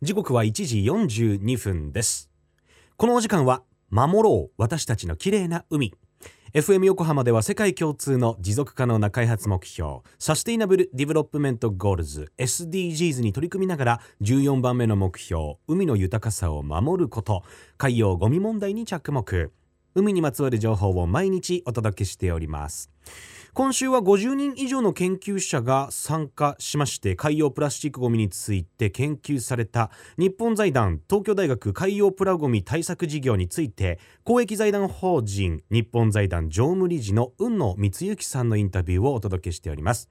時刻は1時42分です。このお時間は守ろう私たちの綺麗な海。FM 横浜では世界共通の持続可能な開発目標 Sustainable Development Goals SDGs に取り組みながら14番目の目標海の豊かさを守ること海洋ゴミ問題に着目。海にまつわる情報を毎日お届けしております。今週は50人以上の研究者が参加しまして海洋プラスチックごみについて研究された日本財団東京大学海洋プラごみ対策事業について公益財団法人日本財団常務理事の雲野光之さんのインタビューをお届けしております。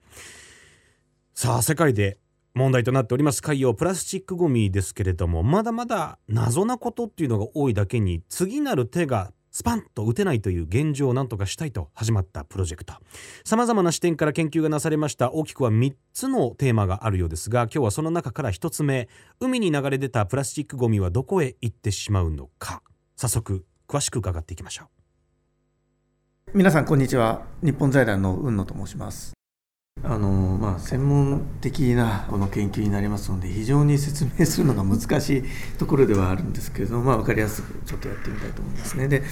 さあ世界で問題となっております海洋プラスチックごみですけれどもまだまだ謎なことっていうのが多いだけに次なる手がスパンと打てないという現状を何とかしたいと始まったプロジェクト。さまざまな視点から研究がなされました大きくは3つのテーマがあるようですが今日はその中から1つ目海に流れ出たプラスチックごみはどこへ行ってしまうのか。早速詳しく伺っていきましょう。皆さんこんにちは。日本財団の雲野と申します。あのまあ、専門的なこの研究になりますので非常に説明するのが難しいところではあるんですけれども、まあ、分かりやすくちょっとやってみたいと思いますね。で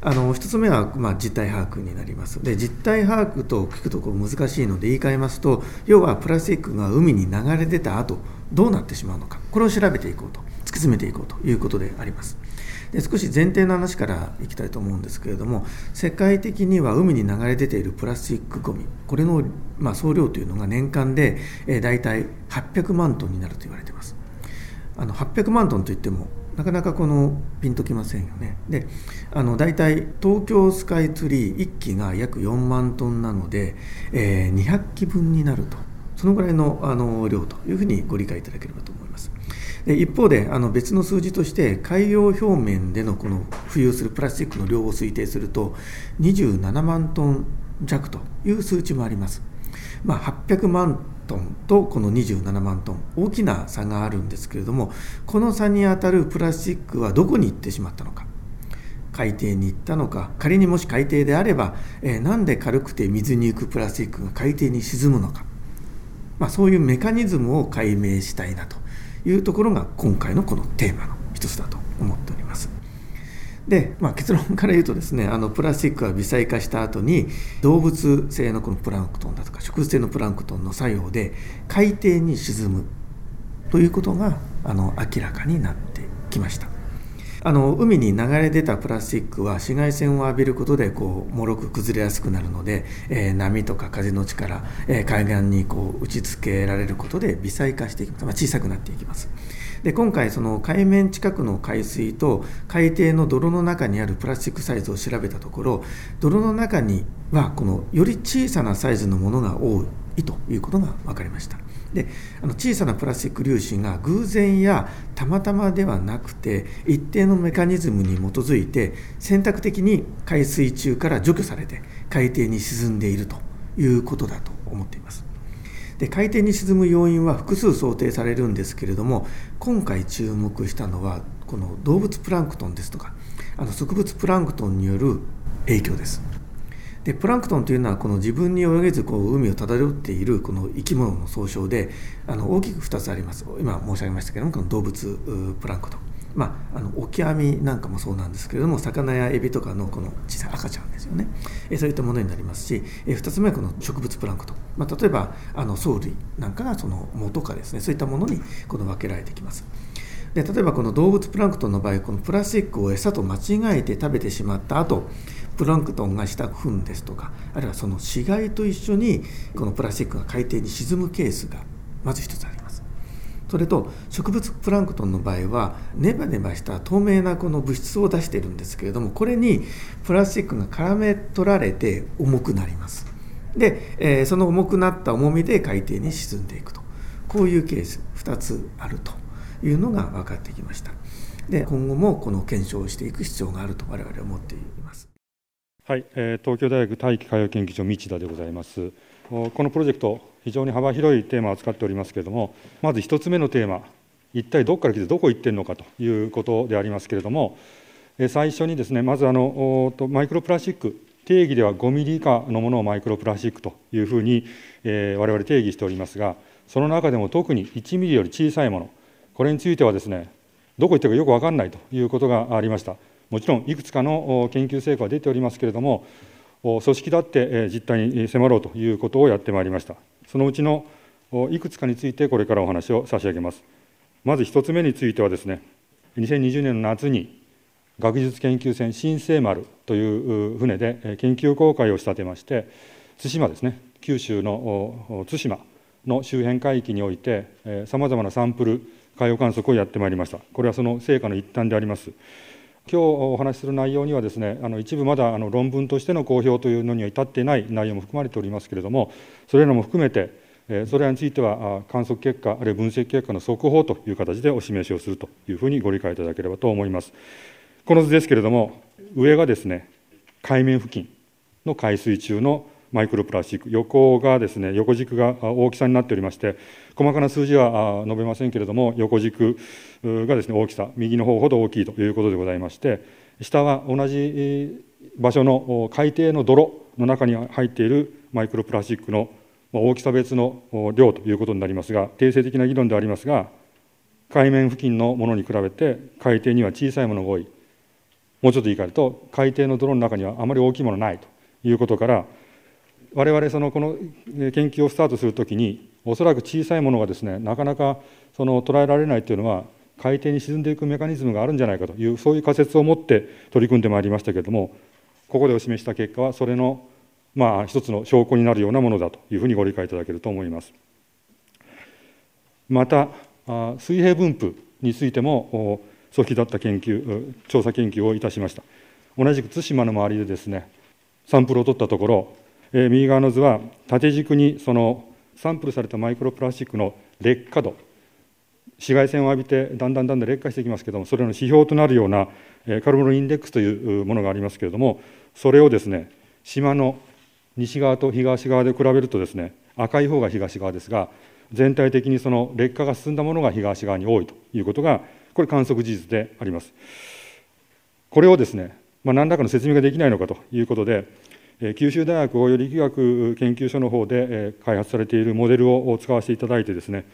あの1つ目は、まあ、実態把握になりますで実態把握と聞くところ難しいので言い換えますと要はプラスチックが海に流れ出た後どうなってしまうのかこれを調べていこうと突き詰めていこうということであります。で少し前提の話からいきたいと思うんですけれども世界的には海に流れ出ているプラスチックごみこれの、まあ、総量というのが年間で、えー、大体800万トンになると言われています。あの800万トンといってもなかなかこのピンときませんよね。であの大体東京スカイツリー1機が約4万トンなので、えー、200機分になると。そのぐらいのあの量というふうにご理解いただければと思います。で一方であの別の数字として海洋表面でのこの浮遊するプラスチックの量を推定すると27万トン弱という数値もあります。まあ、800万トンとこの27万トン大きな差があるんですけれどもこの差にあたるプラスチックはどこに行ってしまったのか海底に行ったのか仮にもし海底であれば、えー、なんで軽くて水に浮くプラスチックが海底に沈むのか、まあ、そういうメカニズムを解明したいなというところが今回のこのテーマの一つだと思っております。で、まあ、結論から言うとですねあのプラスチックは微細化した後に動物性のこのプランクトンだとか植物性のプランクトンの作用で海底に沈むということがあの明らかになってきました。あの海に流れ出たプラスチックは紫外線を浴びることでこう脆く崩れやすくなるので、えー、波とか風の力、えー、海岸にこう打ちつけられることで微細化していきます、まあ、小さくなっていきます。で今回その海面近くの海水と海底の泥の中にあるプラスチックサイズを調べたところ泥の中にはこのより小さなサイズのものが多いということが分かりました。であの小さなプラスチック粒子が偶然やたまたまではなくて一定のメカニズムに基づいて選択的に海水中から除去されて海底に沈んでいるということだと思っています。で海底に沈む要因は複数想定されるんですけれども今回注目したのはこの動物プランクトンですとかあの植物プランクトンによる影響です。でプランクトンというのはこの自分に泳げずこう海を漂っているこの生き物の総称であの大きく2つあります。今申し上げましたけれどもこの動物プランクトン。まあ、あのオキアミなんかもそうなんですけれども魚やエビとかのこの小さい赤ちゃんですよね。えそういったものになりますしえ2つ目はこの植物プランクトン、まあ、例えばあの藻類なんかがその藻とかですねそういったものにこの分けられてきます。で例えばこの動物プランクトンの場合このプラスチックを餌と間違えて食べてしまった後プランクトンがした糞ですとかあるいはその死骸と一緒にこのプラスチックが海底に沈むケースがまず一つあります。それと植物プランクトンの場合はネバネバした透明なこの物質を出しているんですけれどもこれにプラスチックが絡め取られて重くなります。で、えー、その重くなった重みで海底に沈んでいくと。こういうケース2つあるというのが分かってきました。で今後もこの検証をしていく必要があると我々は思っています。はい、東京大学大気海洋研究所道田でございます。このプロジェクト非常に幅広いテーマを扱っておりますけれどもまず1つ目のテーマ一体どこから来てどこ行ってるのかということでありますけれども最初にですねまずあのマイクロプラスチック定義では5ミリ以下のものをマイクロプラスチックというふうに、えー、我々定義しておりますがその中でも特に1ミリより小さいものこれについてはですねどこ行ってるかよく分かんないということがありました。もちろんいくつかの研究成果は出ておりますけれども組織だって実態に迫ろうということをやってまいりました。そのうちのいくつかについてこれからお話を差し上げます。まず1つ目についてはですね2020年の夏に学術研究船新生丸という船で研究航海を仕立てまして対馬ですね九州の対馬の周辺海域においてさまざまなサンプル海洋観測をやってまいりました。これはその成果の一端であります。今日お話しする内容にはですねあの一部まだあの論文としての公表というのには至っていない内容も含まれておりますけれどもそれらも含めてそれらについては観測結果あるいは分析結果の速報という形でお示しをするというふうにご理解いただければと思います。この図ですけれども上がですね海面付近の海水中のマイクロプラスチック。横がですね横軸が大きさになっておりまして細かな数字は述べませんけれども横軸がですね大きさ右の方ほど大きいということでございまして下は同じ場所の海底の泥の中に入っているマイクロプラスチックの大きさ別の量ということになりますが定性的な議論でありますが海面付近のものに比べて海底には小さいものが多い。もうちょっと言い換えると海底の泥の中にはあまり大きいものないということから我々そのこの研究をスタートするときにおそらく小さいものがですねなかなかその捉えられないというのは海底に沈んでいくメカニズムがあるんじゃないかというそういう仮説を持って取り組んでまいりましたけれどもここでお示した結果はそれのまあ一つの証拠になるようなものだというふうにご理解いただけると思います。また水平分布についても早期だった研究調査研究をいたしました同じく対馬の周りでですねサンプルを取ったところえ右側の図は縦軸にそのサンプルされたマイクロプラスチックの劣化度紫外線を浴びてだんだんだんだん劣化していきますけれどもそれの指標となるようなカルボンインデックスというものがありますけれどもそれをですね島の西側と東側で比べるとですね赤い方が東側ですが全体的にその劣化が進んだものが東側に多いということがこれ観測事実であります。これをですね、まあ、何らかの説明ができないのかということで九州大学応用力学研究所の方で開発されているモデルを使わせていただいてですね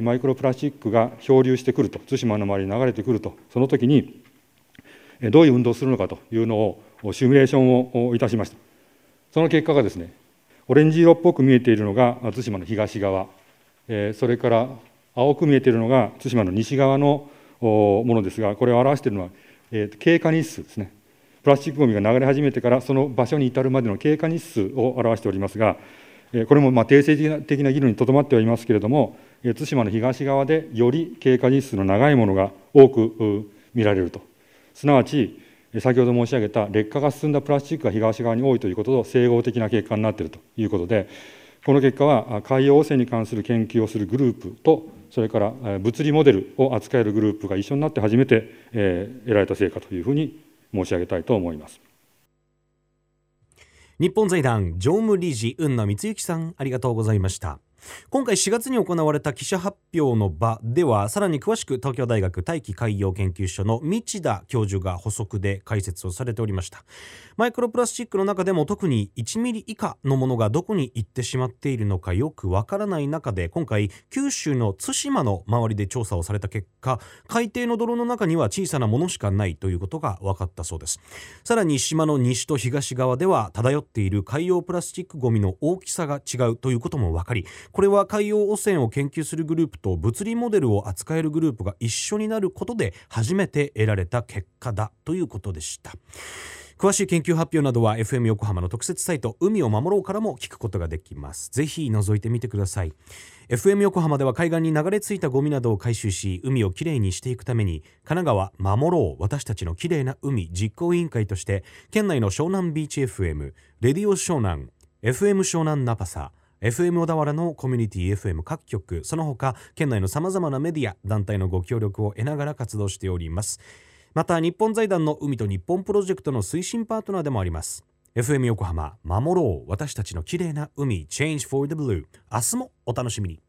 マイクロプラスチックが漂流してくると対馬の周りに流れてくるとその時にどういう運動をするのかというのをシミュレーションをいたしました。その結果がですねオレンジ色っぽく見えているのが対馬の東側。それから青く見えているのが対馬の西側のものですがこれを表しているのは経過日数ですね。プラスチックごみが流れ始めてからその場所に至るまでの経過日数を表しておりますがこれもま定性的な議論にとどまってはいますけれども対馬の東側でより経過日数の長いものが多く見られると。すなわち先ほど申し上げた劣化が進んだプラスチックが東側に多いということと整合的な結果になっているということでこの結果は海洋汚染に関する研究をするグループとそれから物理モデルを扱えるグループが一緒になって初めて得られた成果というふうに申し上げたいと思います。日本財団常務理事雲野光之さんありがとうございました。今回4月に行われた記者発表の場ではさらに詳しく東京大学大気海洋研究所の道田教授が補足で解説をされておりました。マイクロプラスチックの中でも特に1ミリ以下のものがどこに行ってしまっているのかよくわからない中で今回九州の対馬の周りで調査をされた結果海底の泥の中には小さなものしかないということが分かったそうです。さらに島の西と東側では漂っている海洋プラスチックごみの大きさが違うということも分かりこれは海洋汚染を研究するグループと物理モデルを扱えるグループが一緒になることで初めて得られた結果だということでした。詳しい研究発表などは FM 横浜の特設サイト海を守ろうからも聞くことができます。ぜひ覗いてみてください。FM 横浜では海岸に流れ着いたゴミなどを回収し海をきれいにしていくために神奈川守ろう私たちのきれいな海実行委員会として県内の湘南ビーチ FM レディオ湘南 FM 湘南ナパサ FM 小田原のコミュニティ FM 各局その他県内のさまざまなメディア団体のご協力を得ながら活動しております。また日本財団の海と日本プロジェクトの推進パートナーでもあります。FM 横浜守ろう私たちの綺麗な海 Change for the Blue 明日もお楽しみに。